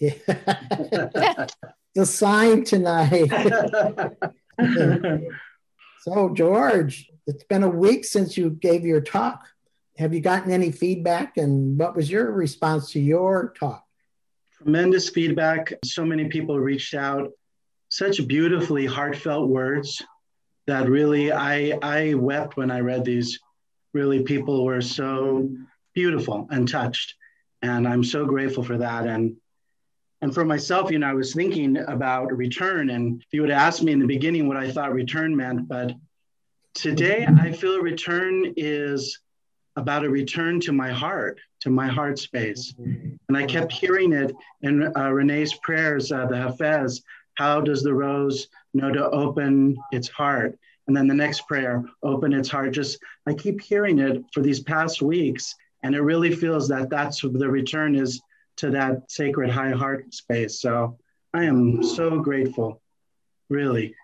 the sign tonight. so, George, it's been a week since you gave your talk. Have you gotten any feedback and what was your response to your talk? Tremendous feedback. So many people reached out. Such beautifully heartfelt words that really I I wept when I read these. Really, people were so beautiful and touched, and I'm so grateful for that. And and for myself, you know, I was thinking about return, and if you would asked me in the beginning what I thought return meant, but today I feel return is about a return to my heart, to my heart space. And I kept hearing it in uh, Renee's prayers, uh, the Hafez, how does the rose know to open its heart? And then the next prayer, open its heart. Just, I keep hearing it for these past weeks. And it really feels that that's the return is to that sacred high heart space. So I am so grateful, really.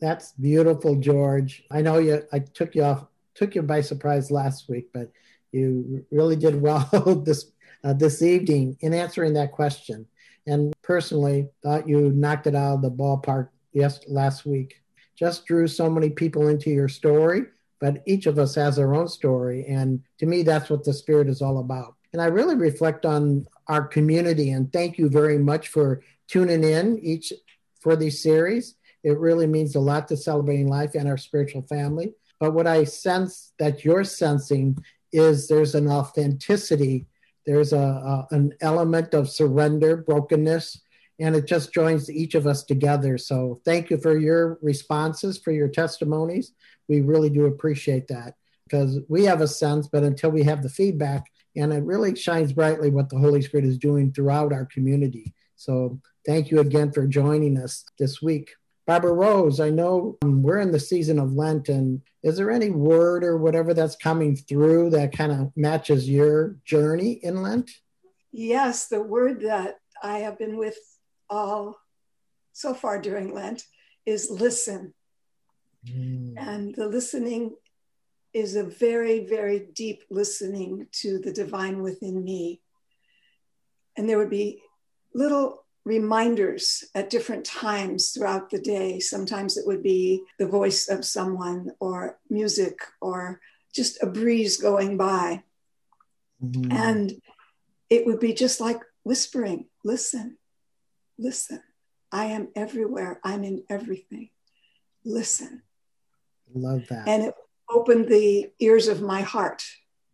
That's beautiful, George. I know you. I took you off, took you by surprise last week, but you really did well this uh, this evening in answering that question. And personally, thought you knocked it out of the ballpark yes last week. Just drew so many people into your story, but each of us has our own story, and to me, that's what the spirit is all about. And I really reflect on our community, and thank you very much for tuning in each for these series it really means a lot to celebrating life and our spiritual family. But what I sense that you're sensing is there's an authenticity, there's a, a an element of surrender, brokenness, and it just joins each of us together. So thank you for your responses, for your testimonies. We really do appreciate that because we have a sense, but until we have the feedback, and it really shines brightly what the Holy Spirit is doing throughout our community. So thank you again for joining us this week. Barbara Rose, I know we're in the season of Lent, and is there any word or whatever that's coming through that kind of matches your journey in Lent? Yes, the word that I have been with all so far during Lent is listen. Mm. And the listening is a very, very deep listening to the divine within me. And there would be little reminders at different times throughout the day. Sometimes it would be the voice of someone, or music, or just a breeze going by. Mm-hmm. And it would be just like whispering listen, listen. I am everywhere, I'm in everything. Listen. Love that. And it opened the ears of my heart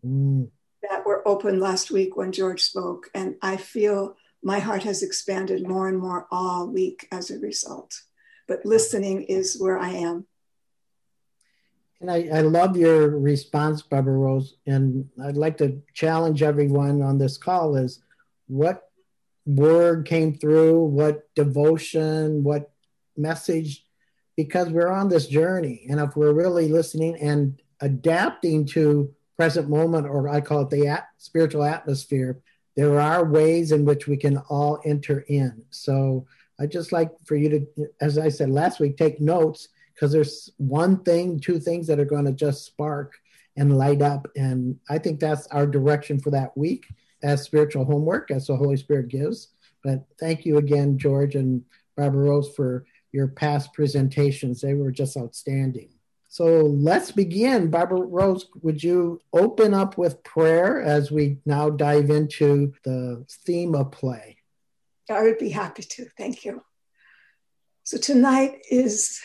mm. that were open last week when George spoke. And I feel my heart has expanded more and more all week as a result. But listening is where I am. And I, I love your response, Barbara Rose. And I'd like to challenge everyone on this call is what word came through, what devotion, what message, because we're on this journey. And if we're really listening and adapting to present moment, or I call it the at, spiritual atmosphere, there are ways in which we can all enter in. So I just like for you to, as I said last week, take notes because there's one thing, two things that are going to just spark and light up. And I think that's our direction for that week as spiritual homework, as the Holy Spirit gives. But thank you again, George and Barbara Rose, for your past presentations. They were just outstanding. So let's begin. Barbara Rose, would you open up with prayer as we now dive into the theme of play? I would be happy to. Thank you. So tonight is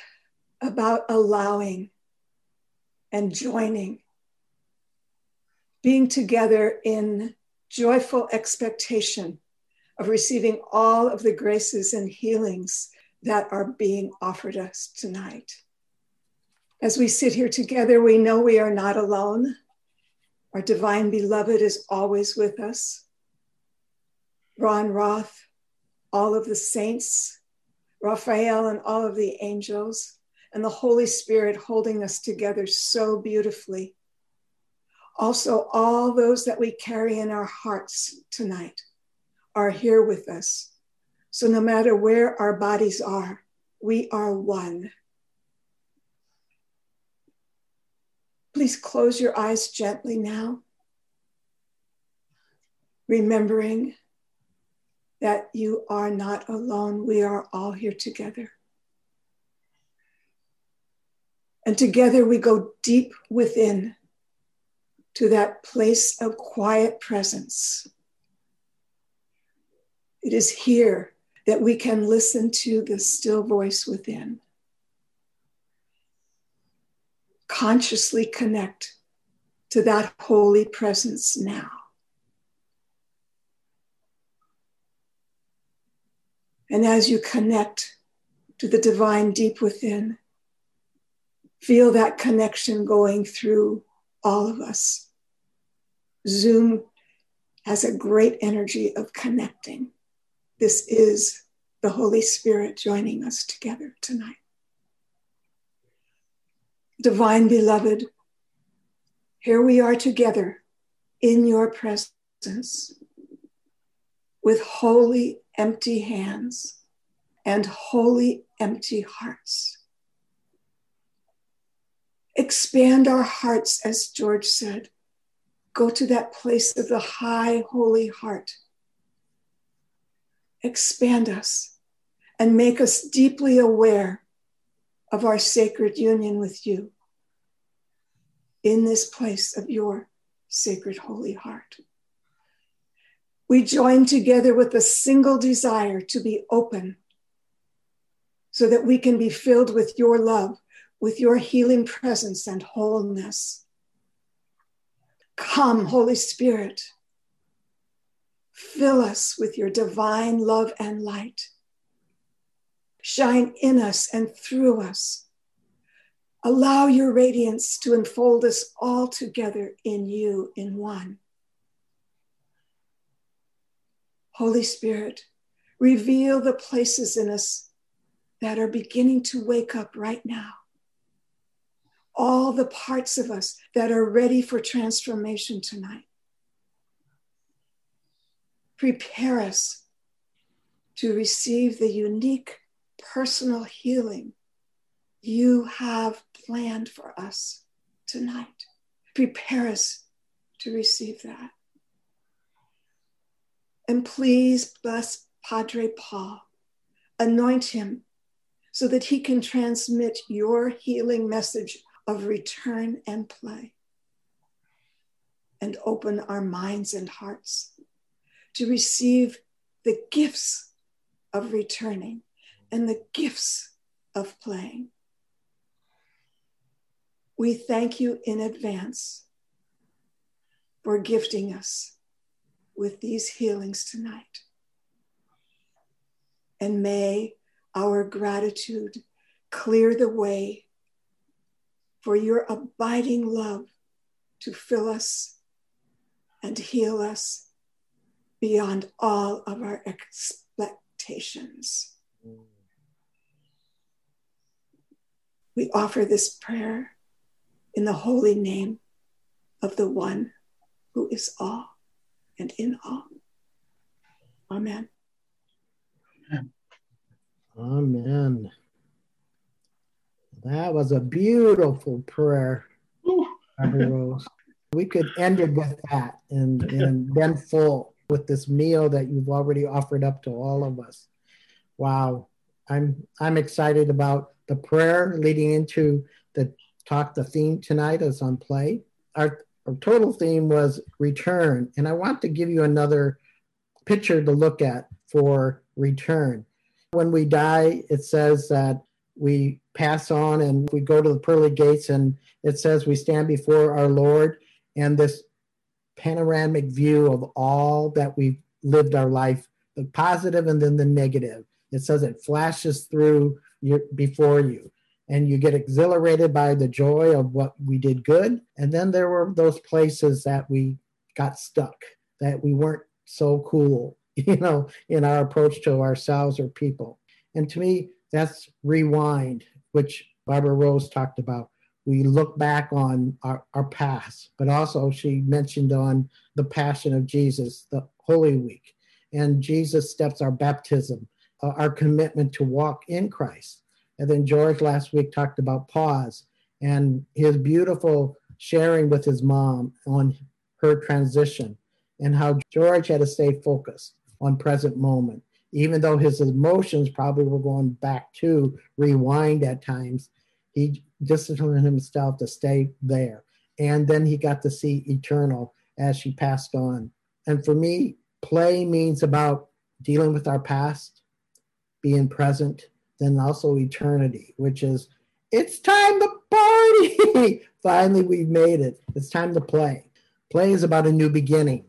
about allowing and joining, being together in joyful expectation of receiving all of the graces and healings that are being offered us tonight. As we sit here together, we know we are not alone. Our divine beloved is always with us. Ron Roth, all of the saints, Raphael, and all of the angels, and the Holy Spirit holding us together so beautifully. Also, all those that we carry in our hearts tonight are here with us. So, no matter where our bodies are, we are one. Please close your eyes gently now, remembering that you are not alone. We are all here together. And together we go deep within to that place of quiet presence. It is here that we can listen to the still voice within. Consciously connect to that holy presence now. And as you connect to the divine deep within, feel that connection going through all of us. Zoom has a great energy of connecting. This is the Holy Spirit joining us together tonight. Divine beloved, here we are together in your presence with holy empty hands and holy empty hearts. Expand our hearts, as George said. Go to that place of the high, holy heart. Expand us and make us deeply aware of our sacred union with you in this place of your sacred holy heart. We join together with a single desire to be open so that we can be filled with your love, with your healing presence and wholeness. Come, Holy Spirit, fill us with your divine love and light. Shine in us and through us. Allow your radiance to enfold us all together in you in one. Holy Spirit, reveal the places in us that are beginning to wake up right now. All the parts of us that are ready for transformation tonight. Prepare us to receive the unique personal healing you have planned for us tonight. Prepare us to receive that. And please bless Padre Paul. Anoint him so that he can transmit your healing message of return and play. And open our minds and hearts to receive the gifts of returning and the gifts of playing. We thank you in advance for gifting us with these healings tonight. And may our gratitude clear the way for your abiding love to fill us and heal us beyond all of our expectations. We offer this prayer in the holy name of the one who is all and in all. Amen. Amen. That was a beautiful prayer, Rose. We could end it with that and, and then full with this meal that you've already offered up to all of us. Wow. I'm I'm excited about the prayer leading into the talk. The theme tonight is on play. Our our total theme was return. And I want to give you another picture to look at for return. When we die, it says that we pass on and we go to the pearly gates, and it says we stand before our Lord, and this panoramic view of all that we've lived our life, the positive and then the negative. It says it flashes through your, before you and you get exhilarated by the joy of what we did good. And then there were those places that we got stuck, that we weren't so cool, you know, in our approach to ourselves or people. And to me, that's rewind, which Barbara Rose talked about. We look back on our, our past, but also she mentioned on the Passion of Jesus, the Holy Week, and Jesus steps, our baptism, uh, our commitment to walk in Christ and then George last week talked about pause and his beautiful sharing with his mom on her transition and how George had to stay focused. on present moment. Even though his emotions probably were going back to rewind at times, he disciplined himself to stay there. And then he got to see eternal as she passed on. And for me, play means about dealing with our past, being present, then also eternity, which is it's time to party. Finally, we've made it. It's time to play. Play is about a new beginning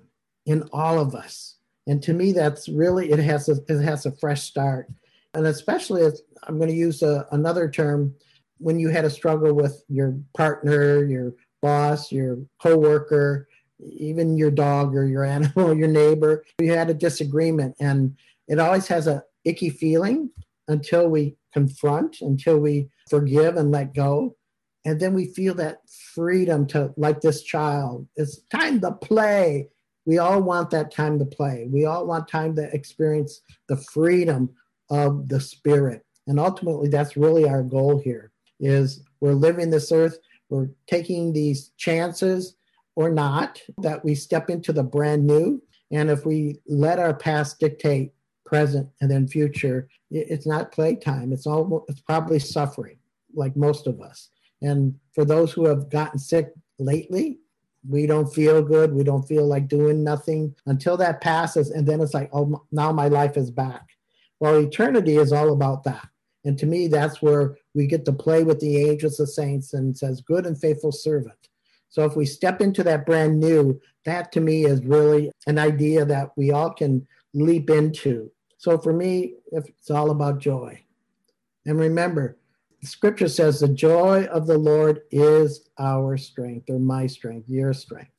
in all of us. And to me, that's really, it has a, it has a fresh start. And especially, I'm going to use a, another term, when you had a struggle with your partner, your boss, your coworker, even your dog or your animal, your neighbor, you had a disagreement. And it always has a icky feeling until we confront, until we forgive and let go. And then we feel that freedom to, like this child, it's time to play. We all want that time to play. We all want time to experience the freedom of the spirit. And ultimately, that's really our goal here is we're living this earth, we're taking these chances or not that we step into the brand new. And if we let our past dictate present and then future, it's not playtime. It's all it's probably suffering, like most of us. And for those who have gotten sick lately, we don't feel good. We don't feel like doing nothing until that passes. And then it's like, oh, now my life is back. Well, eternity is all about that. And to me, that's where we get to play with the angels, the saints, and says, good and faithful servant. So if we step into that brand new, that to me is really an idea that we all can leap into. So for me, it's all about joy. And remember, scripture says the joy of the Lord is our strength or my strength, your strength.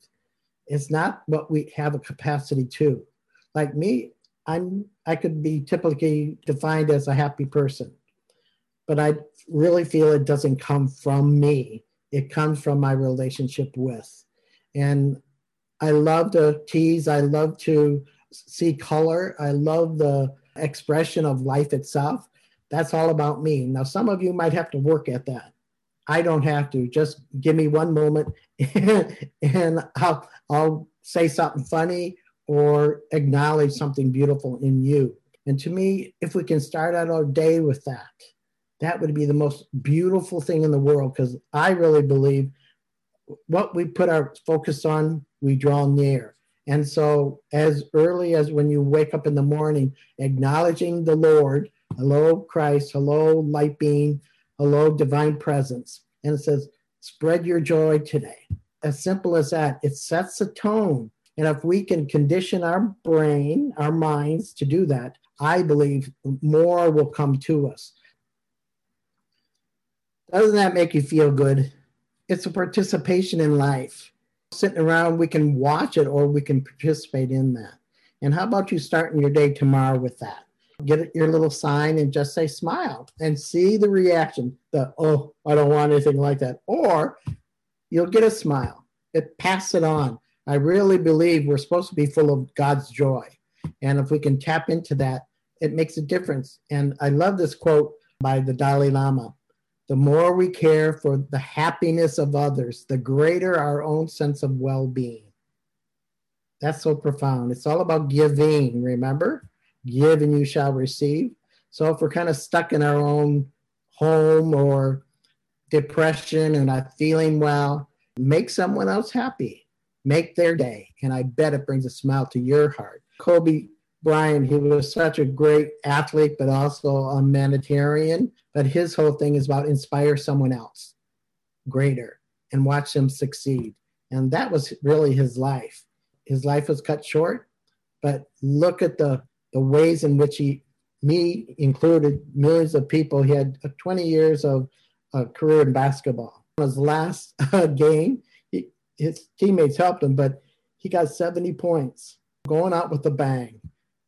It's not what we have a capacity to. Like me, I'm I could be typically defined as a happy person, but I really feel it doesn't come from me. It comes from my relationship with. And I love to tease, I love to see color, I love the expression of life itself. That's all about me. Now, some of you might have to work at that. I don't have to. Just give me one moment and, I'll, I'll say something funny or acknowledge something beautiful in you. And to me, if we can start out our day with that, that would be the most beautiful thing in the world because I really believe what we put our focus on, we draw near. And so, as early as when you wake up in the morning, acknowledging the Lord, hello, Christ, hello, light being, hello, divine presence. And it says, spread your joy today. As simple as that. It sets a tone. And if we can condition our brain, our minds to do that, I believe more will come to us. Doesn't that make you feel good? It's a participation in life. Sitting around, we can watch it or we can participate in that. And how about you starting your day tomorrow with that? Get your little sign and just say smile and see the reaction. The oh, I don't want anything like that. Or you'll get a smile. It pass it on. I really believe we're supposed to be full of God's joy. And if we can tap into that, it makes a difference. And I love this quote by the Dalai Lama the more we care for the happiness of others, the greater our own sense of well being. That's so profound. It's all about giving, remember? Give and you shall receive. So if we're kind of stuck in our own home or depression and not feeling well, make someone else happy. Make their day. And I bet it brings a smile to your heart. Kobe Bryant, he was such a great athlete, but also a humanitarian. But his whole thing is about inspire someone else greater and watch them succeed. And that was really his life. His life was cut short, but look at the, the ways in which he, me included, millions of people. He had 20 years of a career in basketball. His last uh, game, he, his teammates helped him, but he got 70 points, going out with a bang.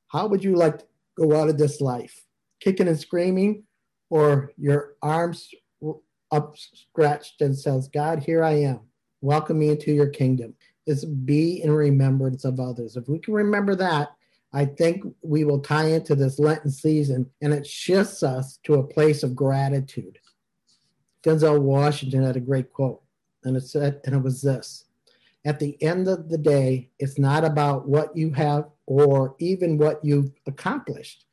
How would you like to go out of this life? Kicking and screaming, or your arms up, upstretched and says, God, here I am. Welcome me into your kingdom. Is be in remembrance of others. If we can remember that, I think we will tie into this Lenten season and it shifts us to a place of gratitude. Denzel Washington had a great quote, and it said, and it was this at the end of the day, it's not about what you have or even what you've accomplished.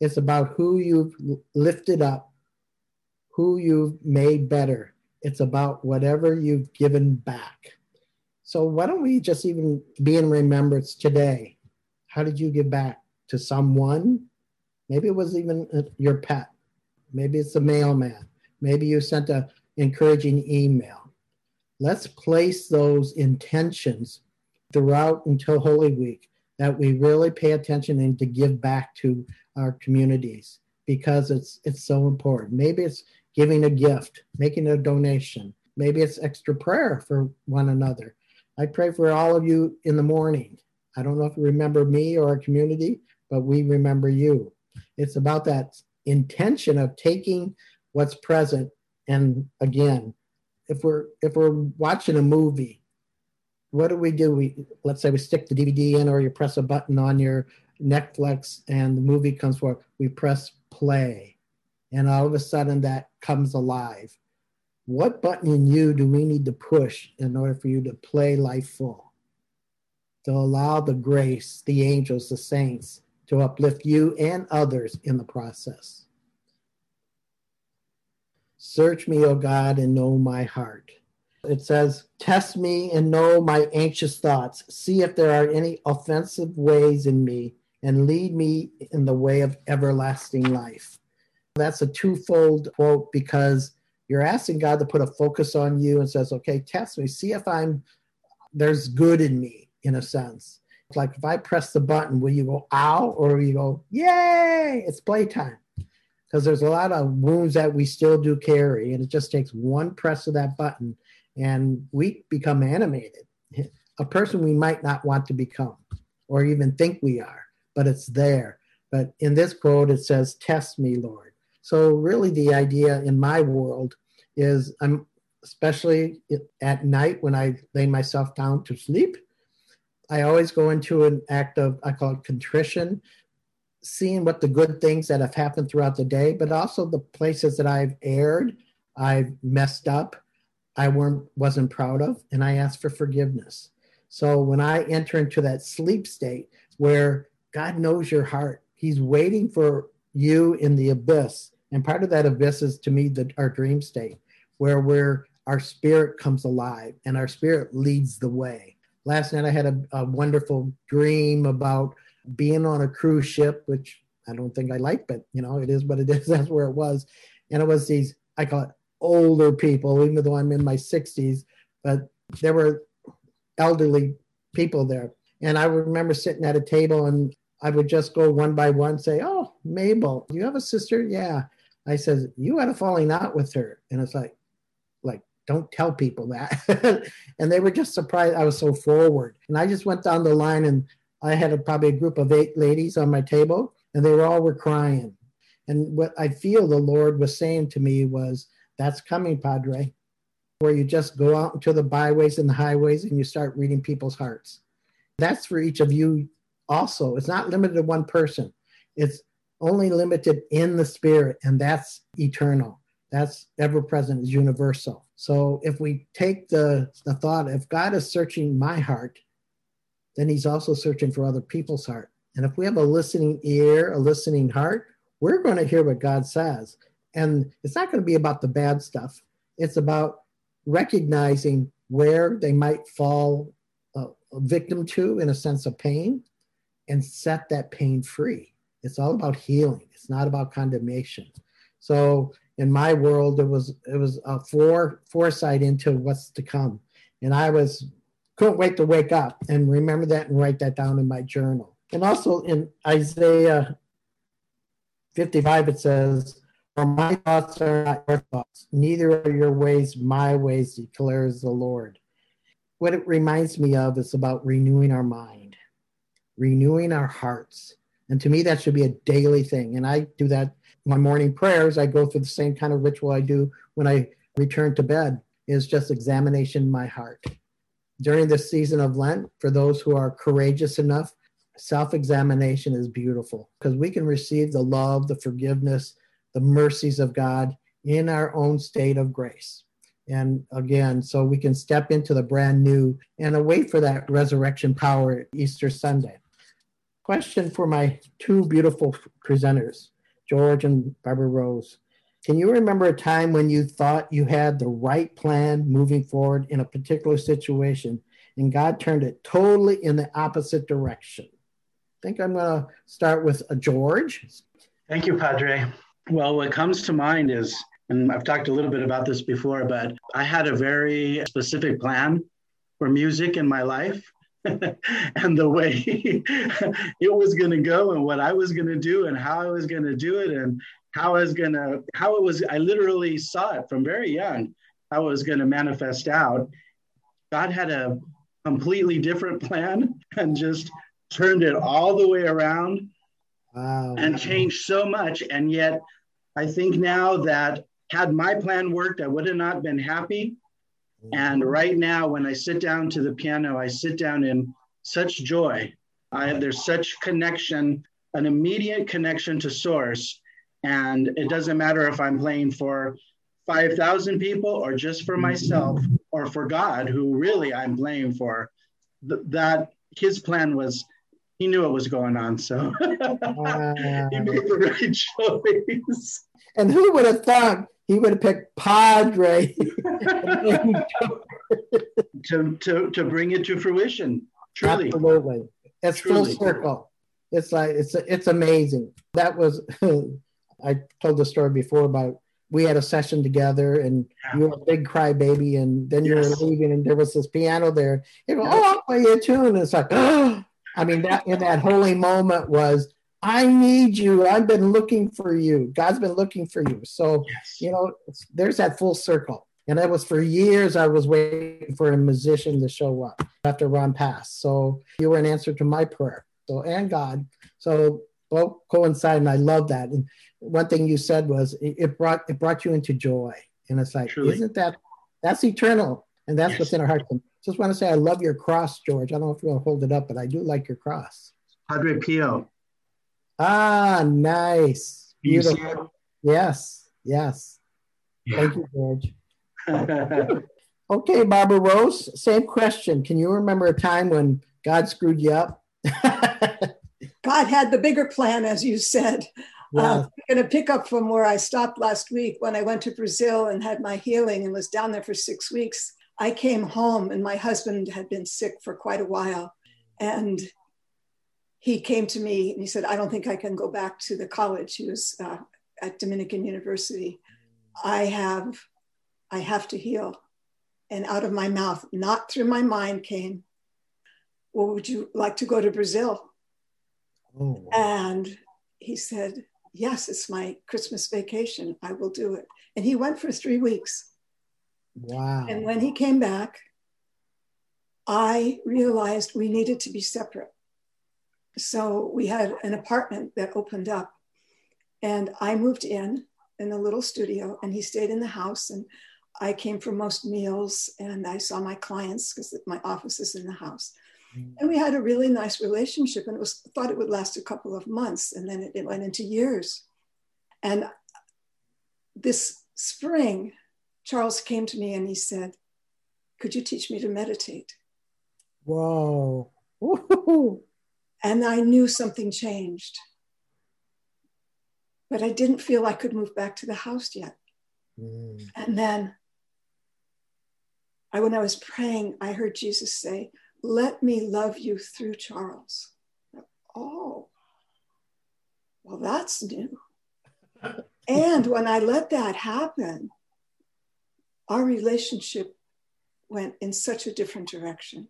It's about who you've lifted up, who you've made better. It's about whatever you've given back. So why don't we just even be in remembrance today? How did you give back to someone? Maybe it was even uh, your pet. Maybe it's a mailman. Maybe you sent a encouraging email. Let's place those intentions throughout until Holy Week that we really pay attention and to give back to our communities because it's it's so important. Maybe it's giving a gift, making a donation. Maybe it's extra prayer for one another. I pray for all of you in the morning. I don't know if you remember me or our community, but we remember you. It's about that intention of taking what's present and again, if we're if we're watching a movie, what do we do? We let's say we stick the DVD in, or you press a button on your Netflix, and the movie comes forward. We press play, and all of a sudden that comes alive. What button in you do we need to push in order for you to play life full? To allow the grace, the angels, the saints to uplift you and others in the process. Search me, O God, and know my heart. It says, Test me and know my anxious thoughts. See if there are any offensive ways in me, and lead me in the way of everlasting life. That's a twofold quote because you're asking God to put a focus on you and says, Okay, test me, see if I'm there's good in me, in a sense. It's like if I press the button, will you go ow or will you go, yay, it's playtime? Because there's a lot of wounds that we still do carry, and it just takes one press of that button and we become animated. A person we might not want to become or even think we are, but it's there. But in this quote, it says, Test me, Lord. So, really, the idea in my world is I'm especially at night when I lay myself down to sleep, I always go into an act of, I call it contrition, seeing what the good things that have happened throughout the day, but also the places that I've erred, I've messed up, I weren't, wasn't proud of, and I asked for forgiveness. So when I enter into that sleep state where God knows your heart, He's waiting for you in the abyss. And part of that abyss is to me the, our dream state, where we're, our spirit comes alive and our spirit leads the way last night I had a, a wonderful dream about being on a cruise ship, which I don't think I like, but you know, it is what it is. That's where it was. And it was these, I call it older people, even though I'm in my 60s, but there were elderly people there. And I remember sitting at a table and I would just go one by one, say, Oh, Mabel, you have a sister? Yeah. I said, You had a falling out with her. And it's like, like don't tell people that. and they were just surprised I was so forward. And I just went down the line and I had a, probably a group of eight ladies on my table and they were all were crying. And what I feel the Lord was saying to me was, that's coming, Padre, where you just go out into the byways and the highways and you start reading people's hearts. That's for each of you also. It's not limited to one person. It's only limited in the spirit, and that's eternal. That's ever present, is universal. So if we take the, the thought, if God is searching my heart, then he's also searching for other people's heart. And if we have a listening ear, a listening heart, we're going to hear what God says. And it's not going to be about the bad stuff. It's about recognizing where they might fall a, a victim to in a sense of pain and set that pain free. It's all about healing. It's not about condemnation. So in my world, it was it was a fore, foresight into what's to come, and I was couldn't wait to wake up and remember that and write that down in my journal. And also in Isaiah 55, it says, my thoughts are not your thoughts, neither are your ways my ways, declares the Lord. What it reminds me of is about renewing our mind, renewing our hearts. And to me, that should be a daily thing. And I do that my morning prayers, I go through the same kind of ritual I do when I return to bed, is just examination in my heart. During this season of Lent, for those who are courageous enough, self examination is beautiful because we can receive the love, the forgiveness, the mercies of God in our own state of grace. And again, so we can step into the brand new and await for that resurrection power Easter Sunday. question for my two beautiful presenters, George and Barbara Rose. Can you remember a time when you thought you had the right plan moving forward in a particular situation and God turned it totally in the opposite direction? I think I'm going to start with a George. Thank you, Padre. Well, what comes to mind is, and I've talked a little bit about this before, but I had a very specific plan for music in my life. and the way it was going to go and what I was going to do and how I was going to do it and how I was going to, how it was, I literally saw it from very young, how it was going to manifest out. God had a completely different plan and just turned it all the way around wow. and changed so much. And yet, I think now that had my plan worked, I would have not been happy. And right now, when I sit down to the piano, I sit down in such joy. I, there's such connection, an immediate connection to source. And it doesn't matter if I'm playing for 5,000 people or just for myself or for God, who really I'm playing for. Th- that his plan was, he knew what was going on. So he made the right choice. And who would have thought he would have picked Padre to, to, to bring it to fruition. Truly. Absolutely. It's Truly. full circle. It's like it's it's amazing. That was I told the story before about we had a session together and yeah. you were a big crybaby and then you yes. were leaving and there was this piano there. You go, oh, I'll play you a tune. And it's like, oh. I mean, that in that holy moment was I need you. I've been looking for you. God's been looking for you. So, yes. you know, there's that full circle. And that was for years, I was waiting for a musician to show up after Ron passed. So you were an answer to my prayer. So, and God. So both coincide. And I love that. And one thing you said was it brought, it brought you into joy. And it's like, Truly. isn't that, that's eternal. And that's yes. what's in our hearts. And just want to say, I love your cross, George. I don't know if you want to hold it up, but I do like your cross. Padre Pio. Ah, nice. Beautiful. Yes, yes. Yeah. Thank you, George. okay, Barbara Rose, same question. Can you remember a time when God screwed you up? God had the bigger plan, as you said. Yeah. Uh, I'm going to pick up from where I stopped last week when I went to Brazil and had my healing and was down there for six weeks. I came home and my husband had been sick for quite a while. And he came to me and he said, I don't think I can go back to the college. He was uh, at Dominican University. I have, I have to heal. And out of my mouth, not through my mind, came, Well, would you like to go to Brazil? Oh, wow. And he said, Yes, it's my Christmas vacation. I will do it. And he went for three weeks. Wow. And when he came back, I realized we needed to be separate so we had an apartment that opened up and i moved in in a little studio and he stayed in the house and i came for most meals and i saw my clients because my office is in the house. Mm. and we had a really nice relationship and it was thought it would last a couple of months and then it, it went into years. And this spring charles came to me and he said could you teach me to meditate? Whoa and I knew something changed. But I didn't feel I could move back to the house yet. Mm. And then I, when I was praying, I heard Jesus say, Let me love you through Charles. Oh, well, that's new. and when I let that happen, our relationship went in such a different direction.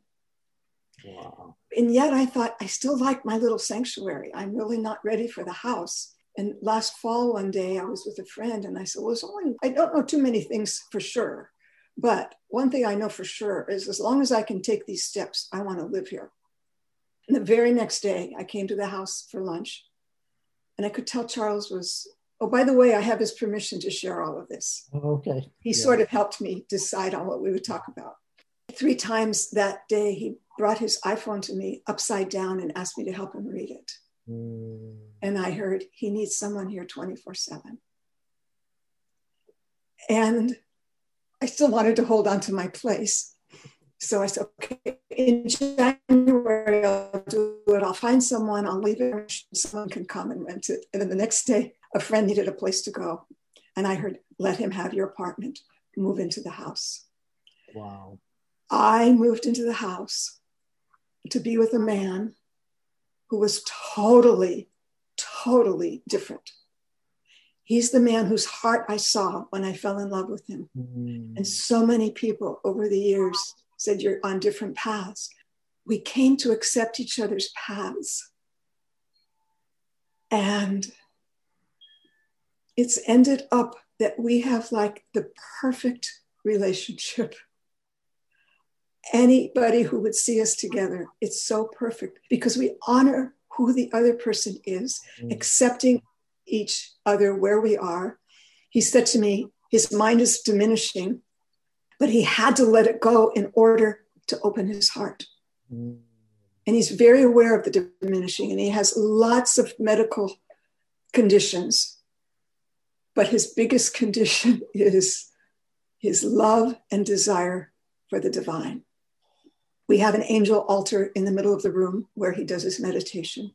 Wow. And yet I thought, I still like my little sanctuary. I'm really not ready for the house. And last fall, one day, I was with a friend and I said, Well, only, I don't know too many things for sure. But one thing I know for sure is as long as I can take these steps, I want to live here. And the very next day, I came to the house for lunch and I could tell Charles was, oh, by the way, I have his permission to share all of this. Okay. He yeah. sort of helped me decide on what we would talk about. Three times that day, he brought his iPhone to me upside down and asked me to help him read it. Mm. And I heard, he needs someone here 24 7. And I still wanted to hold on to my place. So I said, okay, in January, I'll do it. I'll find someone, I'll leave it, someone can come and rent it. And then the next day, a friend needed a place to go. And I heard, let him have your apartment, move into the house. Wow. I moved into the house to be with a man who was totally, totally different. He's the man whose heart I saw when I fell in love with him. Mm. And so many people over the years said, You're on different paths. We came to accept each other's paths. And it's ended up that we have like the perfect relationship. Anybody who would see us together, it's so perfect because we honor who the other person is, mm. accepting each other where we are. He said to me, his mind is diminishing, but he had to let it go in order to open his heart. Mm. And he's very aware of the diminishing, and he has lots of medical conditions. But his biggest condition is his love and desire for the divine. We have an angel altar in the middle of the room where he does his meditation.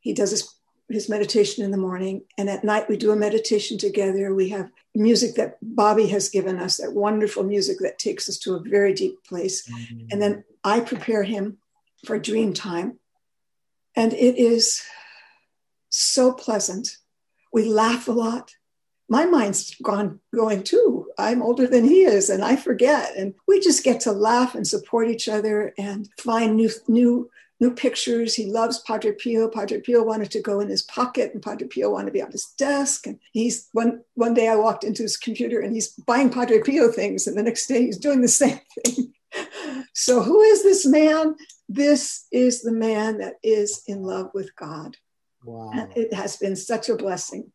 He does his, his meditation in the morning, and at night we do a meditation together. We have music that Bobby has given us, that wonderful music that takes us to a very deep place. Mm-hmm. And then I prepare him for dream time. And it is so pleasant. We laugh a lot my mind's gone going too. I'm older than he is, and I forget. And we just get to laugh and support each other and find new new new pictures. He loves Padre Pio. Padre Pio wanted to go in his pocket, and Padre Pio wanted to be on his desk. And he's one one day I walked into his computer and he's buying Padre Pio things, and the next day he's doing the same thing. so who is this man? This is the man that is in love with God. Wow. And it has been such a blessing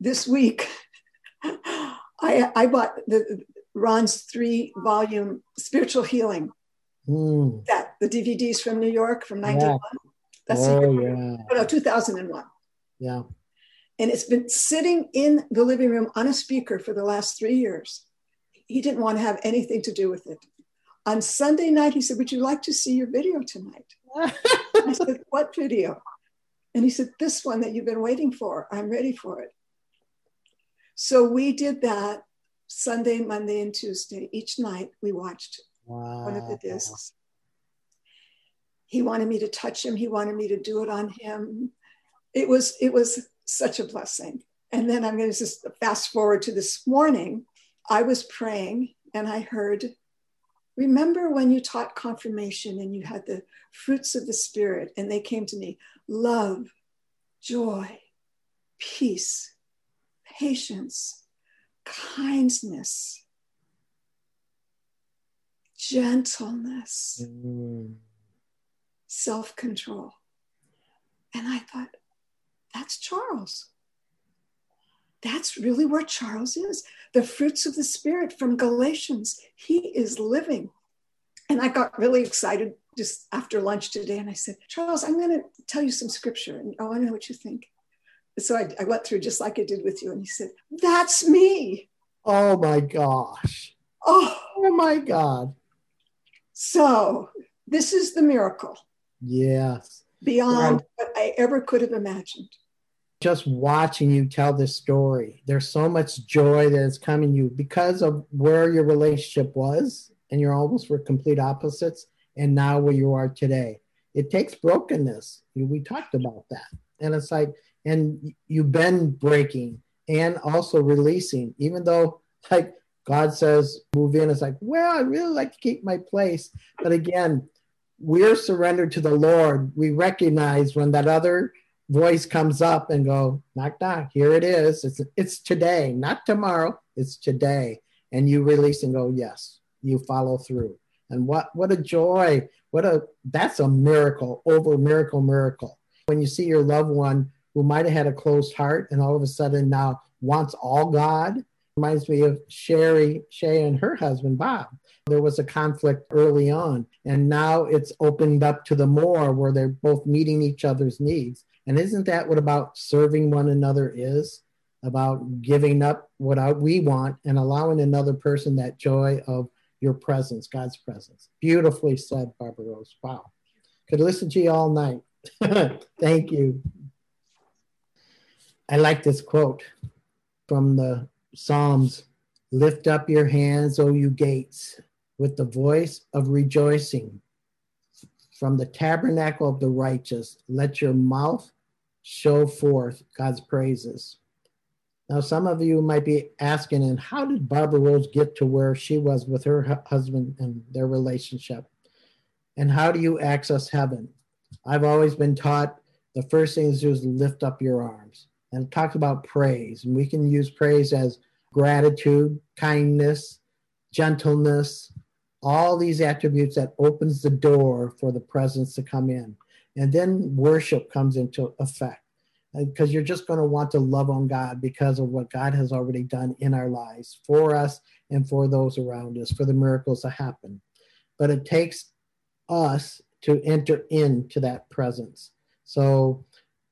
this week, I, I bought the Ron's three volume spiritual healing. Mm. That the DVDs from New York from 91. Yeah. That's oh, yeah. Oh, no, 2001. Yeah. And it's been sitting in the living room on a speaker for the last three years. He didn't want to have anything to do with it. On Sunday night, he said, Would you like to see your video tonight? I said, What video? And he said, This one that you've been waiting for. I'm ready for it. So we did that Sunday, Monday, and Tuesday. Each night we watched wow. one of the discs. He wanted me to touch him. He wanted me to do it on him. It was it was such a blessing. And then I'm going to just fast forward to this morning. I was praying and I heard, remember when you taught confirmation and you had the fruits of the spirit and they came to me, love, joy, peace, patience, kindness, gentleness, mm. self control. And I thought, that's Charles. That's really where Charles is. The fruits of the Spirit from Galatians. He is living. And I got really excited just after lunch today. And I said, Charles, I'm going to tell you some scripture. And oh, I know what you think so I, I went through just like I did with you. And he said, That's me. Oh my gosh. Oh, oh my God. So this is the miracle. Yes. Beyond what I ever could have imagined. Just watching you tell this story, there's so much joy that is coming you because of where your relationship was, and you're almost were complete opposites, and now where you are today. It takes brokenness. We talked about that. And it's like and you've been breaking and also releasing, even though like God says, move in. It's like, well, I really like to keep my place. But again, we're surrendered to the Lord. We recognize when that other voice comes up and go, knock, knock, here it is. It's, it's today, not tomorrow. It's today. And you release and go, yes, you follow through. And what, what a joy. What a, that's a miracle over miracle, miracle. When you see your loved one who might have had a closed heart and all of a sudden now wants all God. Reminds me of Sherry Shay and her husband Bob. There was a conflict early on, and now it's opened up to the more where they're both meeting each other's needs. And isn't that what about serving one another is? About giving up what we want and allowing another person that joy of your presence, God's presence. Beautifully said, Barbara Rose. Wow. Could listen to you all night. Thank you. I like this quote from the Psalms Lift up your hands, O you gates, with the voice of rejoicing. From the tabernacle of the righteous, let your mouth show forth God's praises. Now, some of you might be asking, and how did Barbara Rose get to where she was with her husband and their relationship? And how do you access heaven? I've always been taught the first thing is lift up your arms. And talks about praise. And we can use praise as gratitude, kindness, gentleness, all these attributes that opens the door for the presence to come in. And then worship comes into effect because you're just going to want to love on God because of what God has already done in our lives for us and for those around us, for the miracles to happen. But it takes us to enter into that presence. So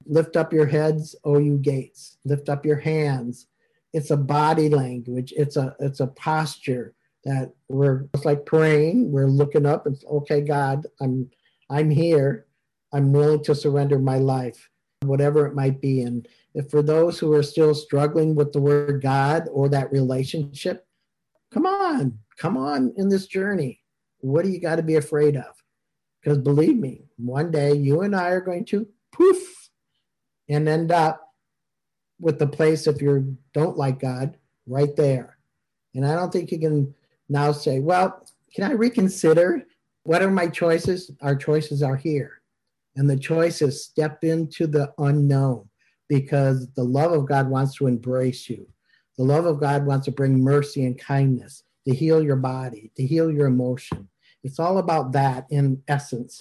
lift up your heads, O you gates. Lift up your hands. It's a body language. It's a it's a posture that we're it's like praying. We're looking up and okay, God, I'm I'm here. I'm willing to surrender my life, whatever it might be. And if for those who are still struggling with the word God or that relationship, come on, come on in this journey. What do you got to be afraid of? Because believe me, one day you and I are going to poof and end up with the place if you don't like God right there. And I don't think you can now say, well, can I reconsider? What are my choices? Our choices are here. And the choice is step into the unknown because the love of God wants to embrace you. The love of God wants to bring mercy and kindness to heal your body, to heal your emotion, it's all about that in essence.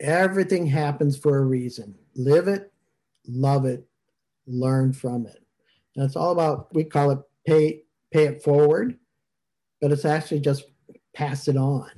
Everything happens for a reason. Live it, love it, learn from it. And it's all about, we call it pay, pay it forward, but it's actually just pass it on.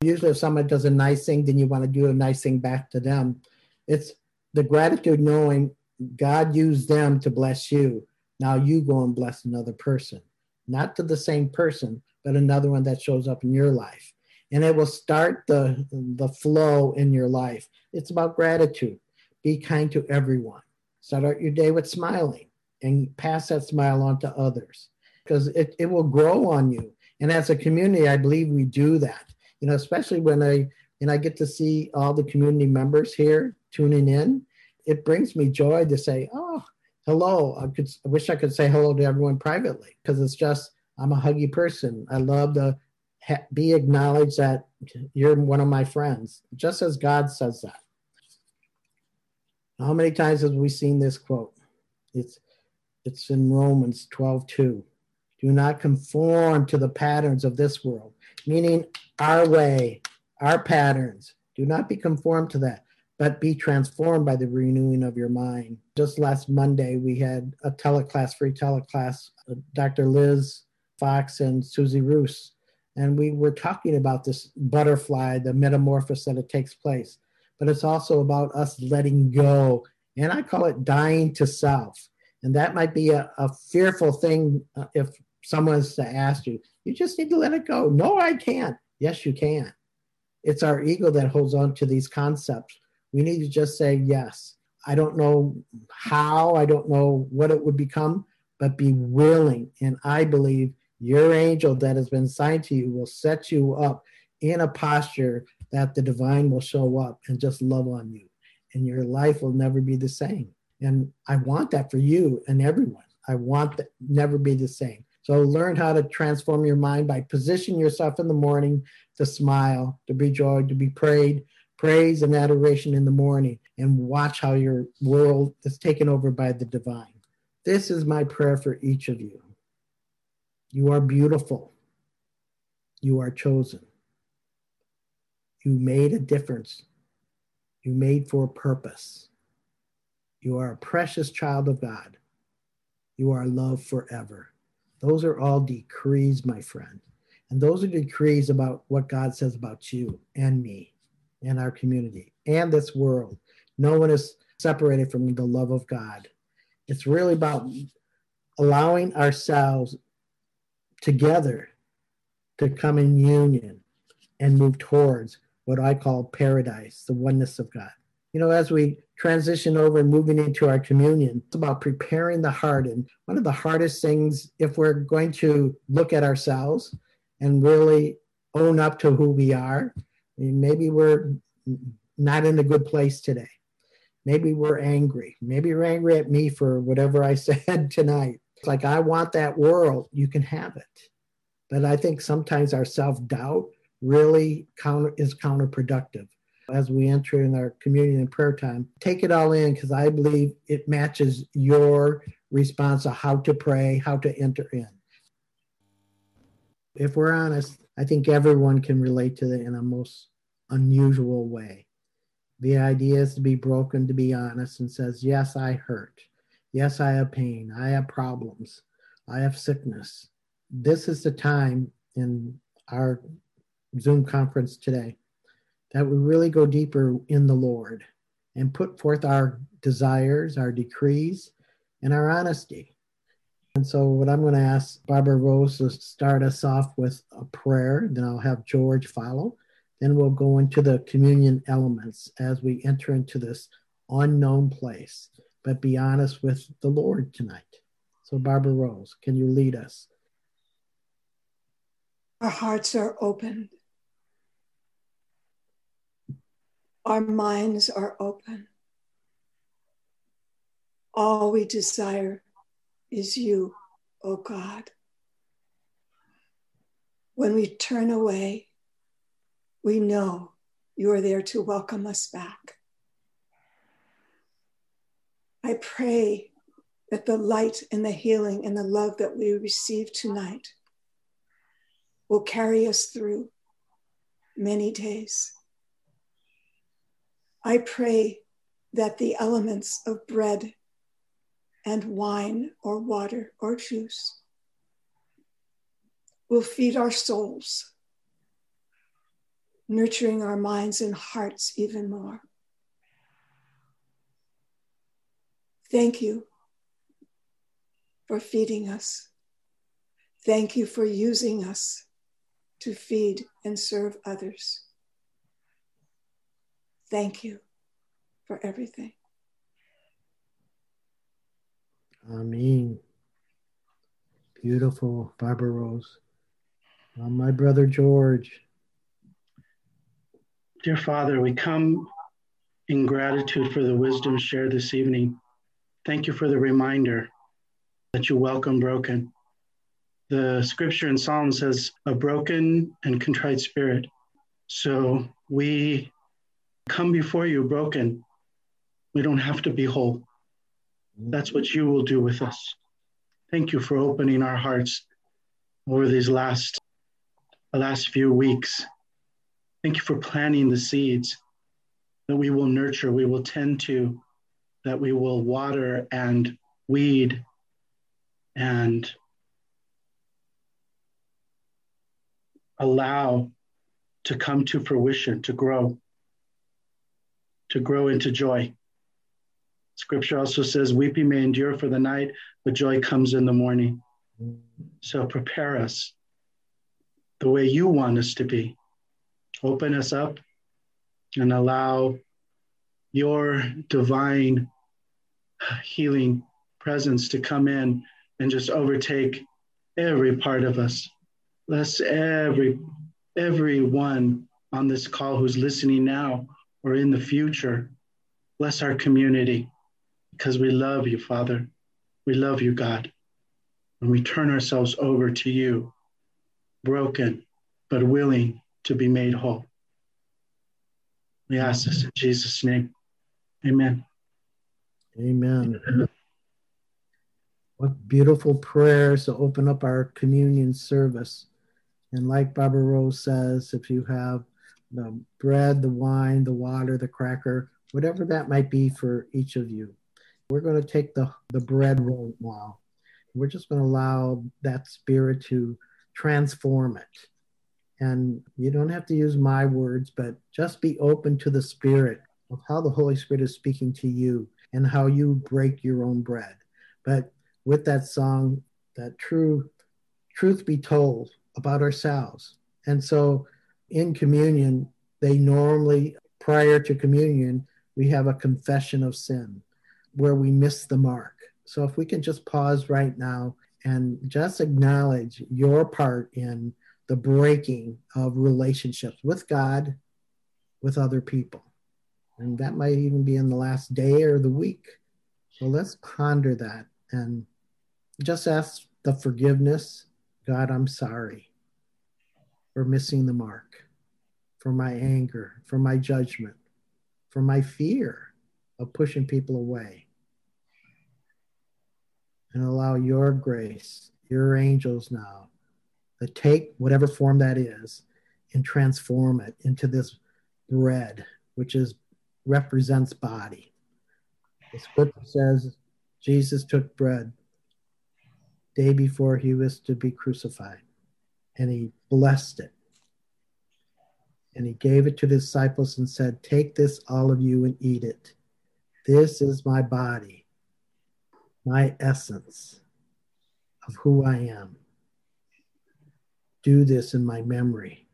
Usually, if someone does a nice thing, then you want to do a nice thing back to them. It's the gratitude knowing God used them to bless you. Now you go and bless another person, not to the same person, but another one that shows up in your life. And it will start the, the flow in your life. It's about gratitude. Be kind to everyone. Start out your day with smiling and pass that smile on to others because it, it will grow on you. And as a community, I believe we do that. You know, especially when I and I get to see all the community members here tuning in. It brings me joy to say, "Oh, hello." I could I wish I could say hello to everyone privately because it's just I'm a huggy person. I love to ha- be acknowledged that you're one of my friends, just as God says that. How many times have we seen this quote? It's it's in Romans 12, 2. Do not conform to the patterns of this world, meaning our way, our patterns. Do not be conformed to that, but be transformed by the renewing of your mind. Just last Monday, we had a teleclass, free teleclass. Uh, Dr. Liz Fox and Susie Roos. And we were talking about this butterfly, the metamorphosis that it takes place. But it's also about us letting go. And I call it dying to self. And that might be a, a fearful thing uh, if someone's to ask you, you just need to let it go. No, I can't. Yes, you can. It's our ego that holds on to these concepts. We need to just say, yes. I don't know how, I don't know what it would become, but be willing. And I believe your angel that has been assigned to you will set you up in a posture that the divine will show up and just love on you. And your life will never be the same. And I want that for you and everyone. I want that never be the same. So learn how to transform your mind by positioning yourself in the morning to smile, to be joyed, to be prayed, praise and adoration in the morning, and watch how your world is taken over by the divine. This is my prayer for each of you. You are beautiful. You are chosen. You made a difference. You made for a purpose. You are a precious child of God. You are loved forever. Those are all decrees, my friend. And those are decrees about what God says about you and me and our community and this world. No one is separated from the love of God. It's really about allowing ourselves together to come in union and move towards what I call paradise, the oneness of God. You know, as we transition over and moving into our communion, it's about preparing the heart. And one of the hardest things, if we're going to look at ourselves and really own up to who we are, maybe we're not in a good place today. Maybe we're angry. Maybe you're angry at me for whatever I said tonight. Like, I want that world. You can have it. But I think sometimes our self doubt really counter, is counterproductive as we enter in our communion and prayer time. Take it all in because I believe it matches your response of how to pray, how to enter in. If we're honest, I think everyone can relate to it in a most unusual way. The idea is to be broken, to be honest, and says, Yes, I hurt. Yes, I have pain. I have problems. I have sickness. This is the time in our Zoom conference today that we really go deeper in the Lord and put forth our desires, our decrees, and our honesty. And so, what I'm going to ask Barbara Rose to start us off with a prayer, then I'll have George follow. Then we'll go into the communion elements as we enter into this unknown place, but be honest with the Lord tonight. So, Barbara Rose, can you lead us? Our hearts are open Our minds are open. All we desire is you, O oh God. When we turn away, we know you are there to welcome us back. I pray that the light and the healing and the love that we receive tonight will carry us through many days. I pray that the elements of bread and wine or water or juice will feed our souls, nurturing our minds and hearts even more. Thank you for feeding us. Thank you for using us to feed and serve others. Thank you for everything. Amen. Beautiful, Barbara Rose. Uh, my brother George. Dear Father, we come in gratitude for the wisdom shared this evening. Thank you for the reminder that you welcome broken. The scripture in Psalm says, a broken and contrite spirit. So we come before you broken. We don't have to be whole. That's what you will do with us. Thank you for opening our hearts over these last the last few weeks. Thank you for planting the seeds that we will nurture, we will tend to, that we will water and weed and allow to come to fruition, to grow to grow into joy. Scripture also says, Weeping may endure for the night, but joy comes in the morning. So prepare us the way you want us to be. Open us up and allow your divine healing presence to come in and just overtake every part of us. Bless every everyone on this call who's listening now or in the future. Bless our community because we love you, Father. We love you, God. And we turn ourselves over to you, broken, but willing to be made whole. We ask this in Jesus' name. Amen. Amen. What beautiful prayers to open up our communion service. And like Barbara Rose says, if you have the bread, the wine, the water, the cracker, whatever that might be for each of you. We're going to take the, the bread roll now. We're just going to allow that spirit to transform it. And you don't have to use my words, but just be open to the spirit of how the Holy Spirit is speaking to you and how you break your own bread. But with that song, that true truth be told about ourselves. And so in communion, they normally, prior to communion, we have a confession of sin where we miss the mark. So if we can just pause right now and just acknowledge your part in the breaking of relationships with God, with other people. And that might even be in the last day or the week. So let's ponder that and just ask the forgiveness God, I'm sorry for missing the mark, for my anger, for my judgment, for my fear of pushing people away. And allow your grace, your angels now, to take whatever form that is and transform it into this bread, which is represents body. The scripture says Jesus took bread day before he was to be crucified and he blessed it. And he gave it to the disciples and said, Take this, all of you, and eat it. This is my body, my essence of who I am. Do this in my memory.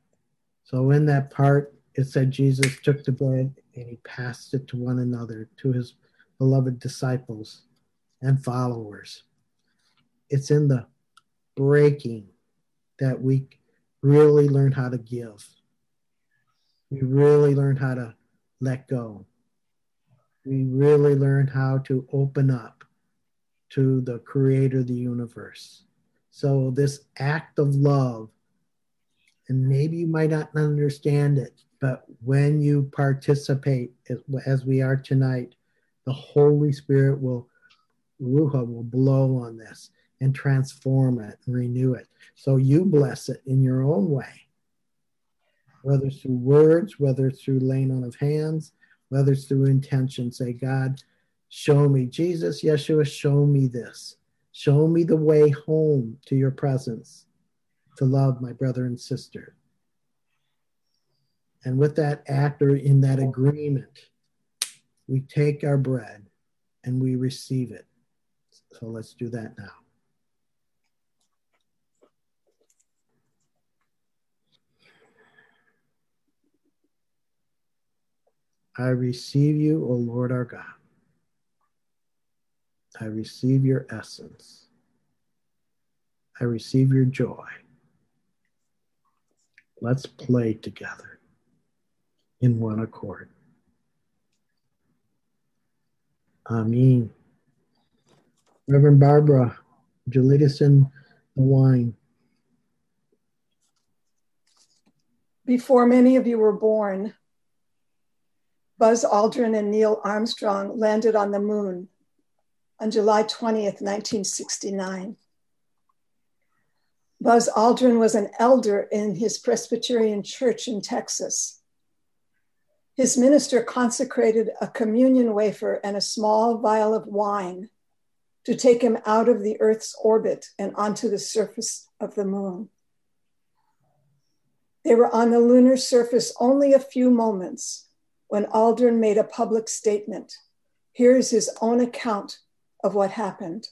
So, in that part, it said Jesus took the bread and he passed it to one another, to his beloved disciples and followers. It's in the breaking that we really learn how to give. We really learn how to let go. We really learn how to open up to the creator of the universe. So, this act of love, and maybe you might not understand it, but when you participate, as we are tonight, the Holy Spirit will, Ruha will blow on this and transform it and renew it. So you bless it in your own way, whether it's through words, whether it's through laying on of hands, whether it's through intention. Say, God, show me, Jesus, Yeshua, show me this. Show me the way home to your presence to love my brother and sister. And with that act or in that agreement, we take our bread and we receive it. So let's do that now. I receive you, O Lord our God. I receive your essence. I receive your joy. Let's play together in one accord. Amen. Reverend Barbara, would you lead us in the wine? Before many of you were born, Buzz Aldrin and Neil Armstrong landed on the moon on July 20th, 1969. Buzz Aldrin was an elder in his Presbyterian church in Texas. His minister consecrated a communion wafer and a small vial of wine to take him out of the Earth's orbit and onto the surface of the moon. They were on the lunar surface only a few moments when Aldrin made a public statement. Here's his own account of what happened.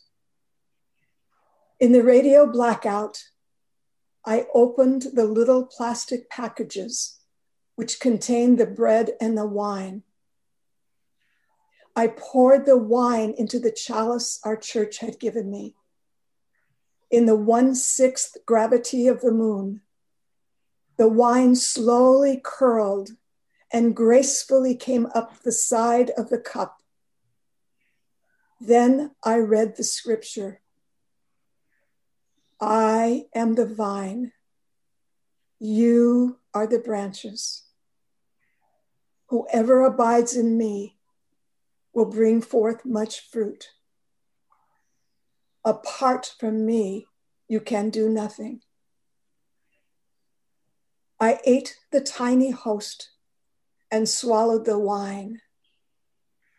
In the radio blackout, I opened the little plastic packages which contained the bread and the wine. I poured the wine into the chalice our church had given me. In the one sixth gravity of the moon, the wine slowly curled and gracefully came up the side of the cup. Then I read the scripture I am the vine, you are the branches. Whoever abides in me will bring forth much fruit. Apart from me, you can do nothing. I ate the tiny host and swallowed the wine.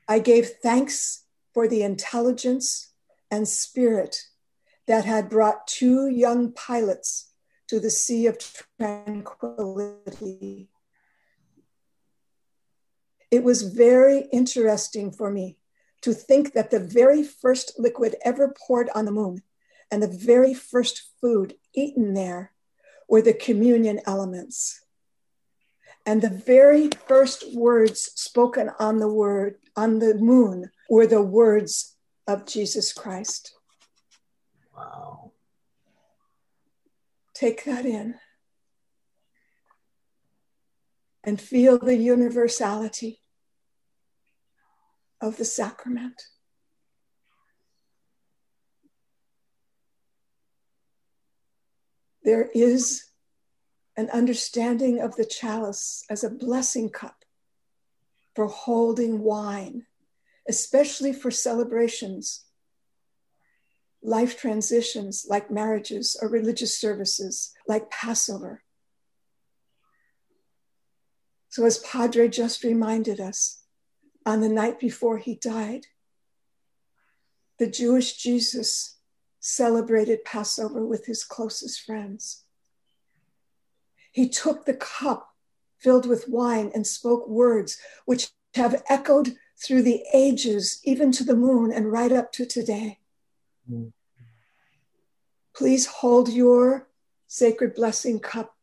I gave thanks for the intelligence and spirit that had brought two young pilots to the Sea of Tranquility. It was very interesting for me to think that the very first liquid ever poured on the moon, And the very first food eaten there were the communion elements. And the very first words spoken on the word on the moon were the words of Jesus Christ. Wow. Take that in and feel the universality of the sacrament. There is an understanding of the chalice as a blessing cup for holding wine, especially for celebrations, life transitions like marriages or religious services like Passover. So, as Padre just reminded us, on the night before he died, the Jewish Jesus celebrated Passover with his closest friends. He took the cup filled with wine and spoke words which have echoed through the ages, even to the moon and right up to today. Mm. Please hold your sacred blessing cup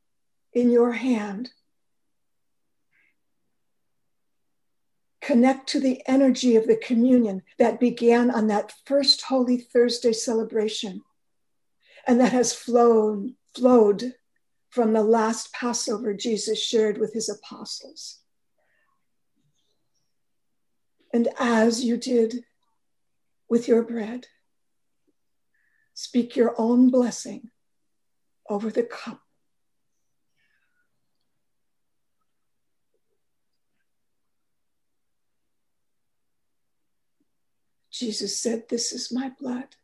in your hand. Connect to the energy of the communion that began on that first Holy Thursday celebration and that has flowed, flowed from the last Passover Jesus shared with his apostles. And as you did with your bread, speak your own blessing over the cup. Jesus said, This is my blood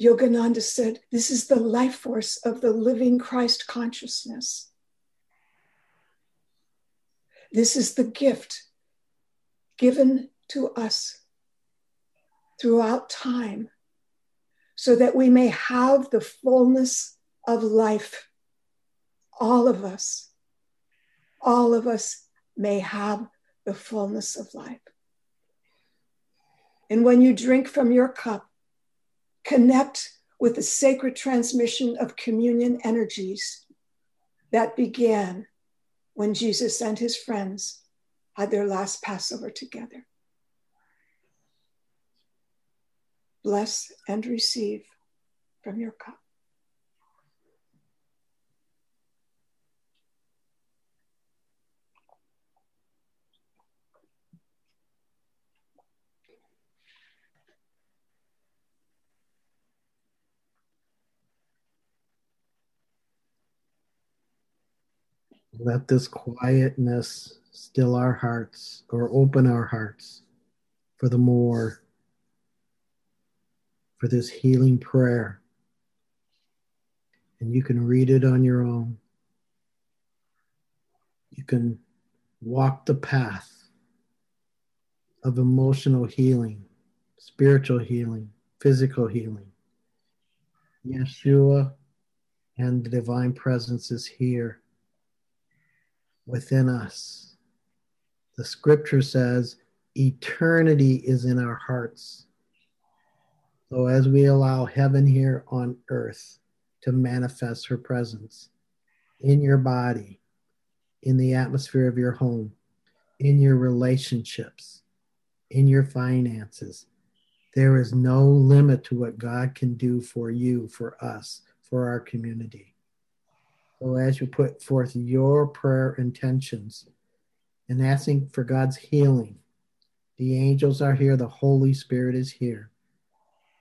Yogananda said, This is the life force of the living Christ consciousness. This is the gift given to us throughout time so that we may have the fullness of life. All of us, all of us may have the fullness of life. And when you drink from your cup, connect with the sacred transmission of communion energies that began when Jesus and his friends had their last Passover together. Bless and receive from your cup. Let this quietness still our hearts or open our hearts for the more, for this healing prayer. And you can read it on your own. You can walk the path of emotional healing, spiritual healing, physical healing. Yeshua and the divine presence is here within us. The scripture says eternity is in our hearts. So as we allow heaven here on earth to manifest her presence in your body, in the atmosphere of your home, in your relationships, in your finances, there is no limit to what God can do for you, for us, for our community. So as you put forth your prayer intentions and asking for God's healing, the angels are here, the Holy Spirit is here.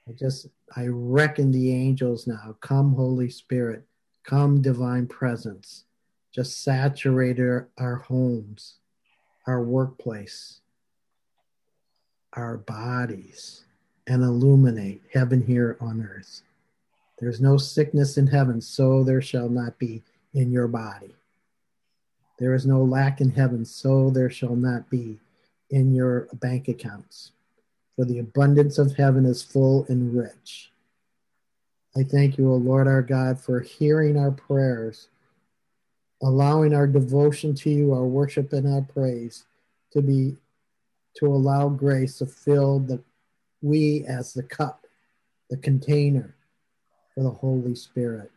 I just, I reckon the angels now. Come, Holy Spirit, come, divine presence. Just saturate our, our homes, our workplace, our bodies, and illuminate heaven here on earth. There's no sickness in heaven, so there shall not be in your body. There is no lack in heaven, so there shall not be in your bank accounts. For the abundance of heaven is full and rich. I thank you, O Lord our God, for hearing our prayers, allowing our devotion to you, our worship, and our praise to be to allow grace to fill the we as the cup the container the Holy Spirit.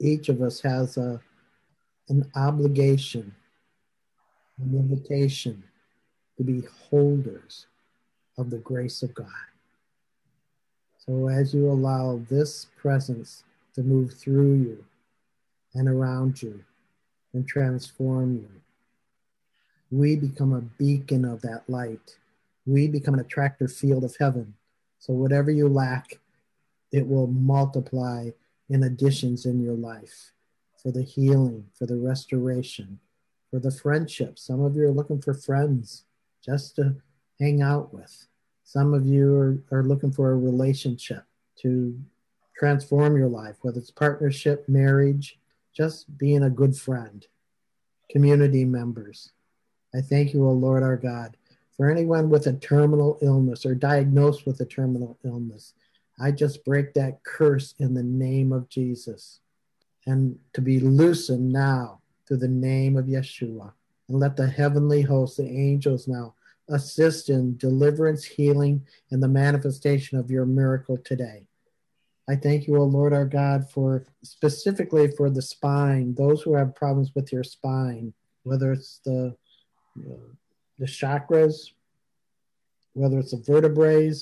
Each of us has a, an obligation, an invitation to be holders of the grace of God. So as you allow this presence to move through you and around you and transform you, we become a beacon of that light. We become an attractive field of heaven. So whatever you lack, it will multiply in additions in your life for the healing, for the restoration, for the friendship. Some of you are looking for friends just to hang out with. Some of you are, are looking for a relationship to transform your life, whether it's partnership, marriage, just being a good friend, community members. I thank you, O Lord our God, for anyone with a terminal illness or diagnosed with a terminal illness. I just break that curse in the name of Jesus and to be loosened now through the name of Yeshua. And let the heavenly host, the angels now, assist in deliverance, healing, and the manifestation of your miracle today. I thank you, O Lord our God, for specifically for the spine, those who have problems with your spine, whether it's the uh, the chakras, whether it's the vertebrae.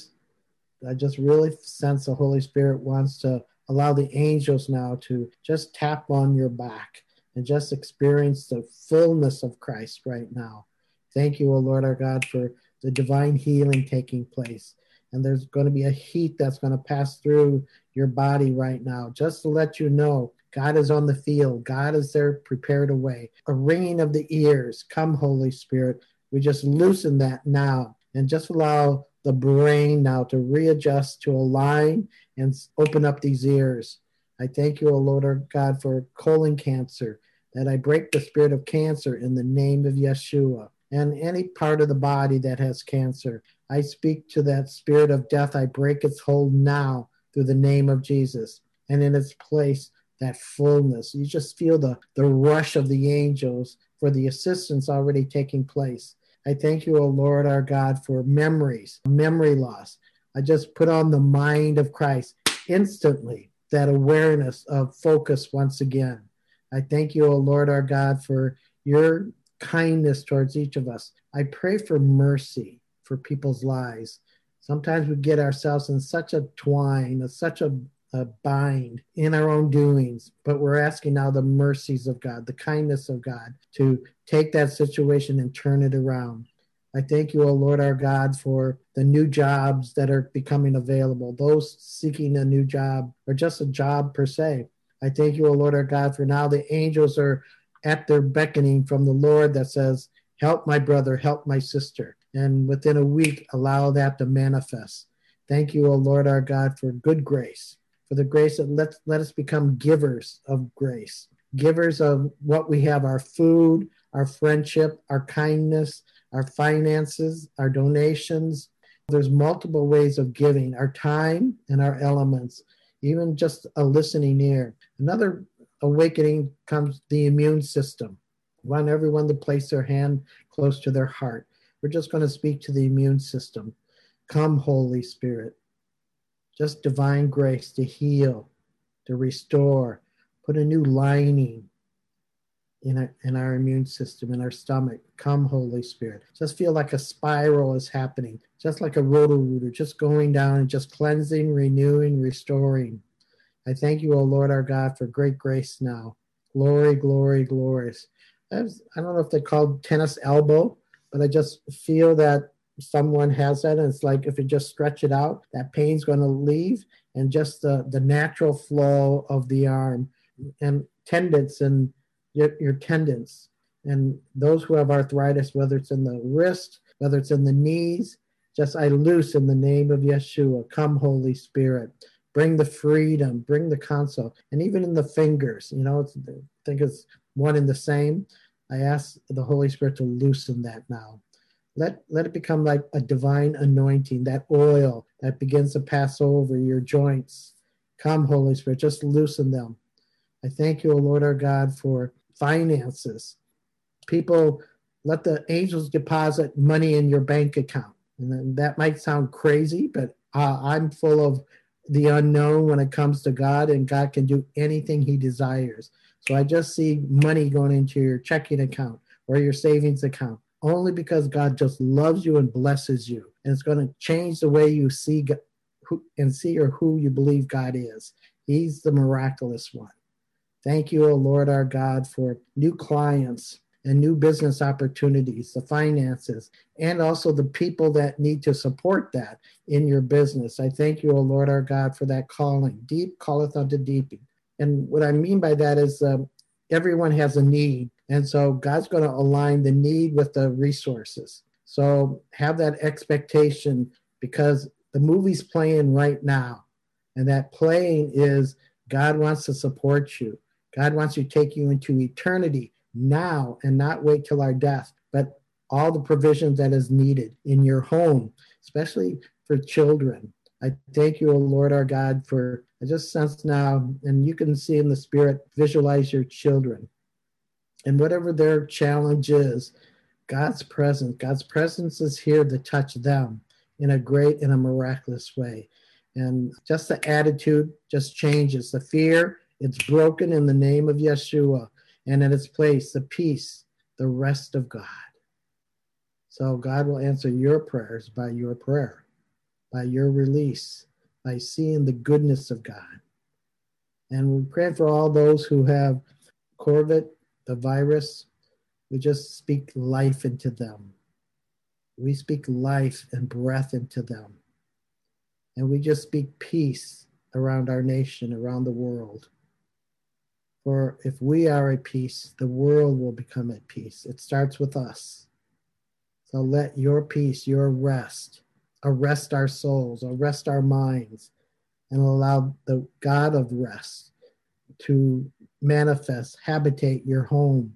I just really sense the Holy Spirit wants to allow the angels now to just tap on your back and just experience the fullness of Christ right now. Thank you, O Lord our God, for the divine healing taking place and there's going to be a heat that's going to pass through your body right now, just to let you know God is on the field. God is there prepared a way. A ringing of the ears. Come, Holy Spirit. We just loosen that now and just allow the brain now to readjust, to align, and open up these ears. I thank you, O Lord our God, for colon cancer, that I break the spirit of cancer in the name of Yeshua and any part of the body that has cancer. I speak to that spirit of death. I break its hold now through the name of Jesus. And in its place, that fullness. You just feel the, the rush of the angels for the assistance already taking place. I thank you, O Lord our God, for memories, memory loss. I just put on the mind of Christ instantly, that awareness of focus once again. I thank you, O Lord our God, for your kindness towards each of us. I pray for mercy for people's lives. Sometimes we get ourselves in such a twine, such a, bind in our own doings, but we're asking now the mercies of God, the kindness of God to take that situation and turn it around. I thank you, O Lord our God, for the new jobs that are becoming available, those seeking a new job or just a job per se. I thank you, O Lord our God, for now the angels are at their beckoning from the Lord that says, Help my brother, help my sister. And within a week, allow that to manifest. Thank you, O Lord our God, for good grace, for the grace that let, let us become givers of grace, givers of what we have our food, our friendship, our kindness, our finances, our donations. There's multiple ways of giving our time and our elements, even just a listening ear. Another awakening comes the immune system. Want everyone to place their hand close to their heart. We're just going to speak to the immune system. Come, Holy Spirit. Just divine grace to heal, to restore, put a new lining in our, in our immune system, in our stomach. Come, Holy Spirit. Just feel like a spiral is happening, just like a roto-rooter, just going down and just cleansing, renewing, restoring. I thank you, O Lord our God, for great grace now. Glory, glory, glorious. I, I don't know if they called tennis elbow, but I just feel that someone has that. And it's like if you just stretch it out, that pain's going to leave. And just the, the natural flow of the arm and tendons and your, your tendons. And those who have arthritis, whether it's in the wrist, whether it's in the knees, just I loose in the name of Yeshua. Come, Holy Spirit bring the freedom, bring the console, and even in the fingers, you know, I think it's one and the same. I ask the Holy Spirit to loosen that now. Let, let it become like a divine anointing, that oil that begins to pass over your joints. Come, Holy Spirit, just loosen them. I thank you, O Lord our God, for finances. People, let the angels deposit money in your bank account. And that might sound crazy, but Uh, I'm full of the unknown when it comes to God, and God can do anything He desires. So I just see money going into your checking account or your savings account only because God just loves you and blesses you. And it's going to change the way you see God, who, and see or who you believe God is. He's the miraculous one. Thank you, O Lord our God, for new clients and new business opportunities, the finances, and also the people that need to support that in your business. I thank you, O Lord our God, for that calling. Deep calleth unto deep. And what I mean by that is um, everyone has a need. And so God's going to align the need with the resources. So have that expectation because the movie's playing right now. And that playing is God wants to support you. God wants to take you into eternity now and not wait till our death, but all the provisions that is needed in your home, especially for children. I thank you, O Lord our God, for I just sense now, and you can see in the spirit, visualize your children. And whatever their challenge is, God's presence, God's presence is here to touch them in a great and a miraculous way. And just the attitude just changes. The fear, it's broken in the name of Yeshua and in its place the peace, the rest of God. So God will answer your prayers by your prayer, by your release, by seeing the goodness of God. And we pray for all those who have COVID, the virus. We just speak life into them. We speak life and breath into them. And we just speak peace around our nation, around the world. For if we are at peace, the world will become at peace. It starts with us. So let your peace, your rest, arrest our souls, arrest our minds, and allow the God of rest to manifest, habitate your home,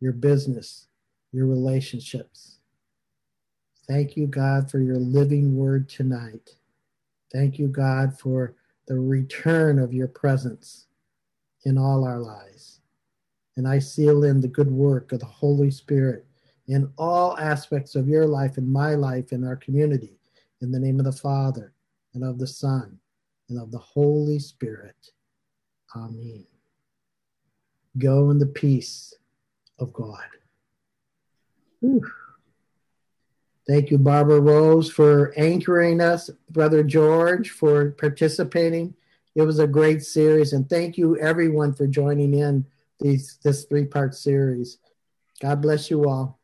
your business, your relationships. Thank you, God, for your living word tonight. Thank you, God, for the return of your presence in all our lives. And I seal in the good work of the Holy Spirit in all aspects of your life and my life in our community. In the name of the Father and of the Son and of the Holy Spirit. Amen. Go in the peace of God. Whew. Thank you, Barbara Rose, for anchoring us, Brother George, for participating it was a great series, and thank you everyone for joining in these this three part series. God bless you all.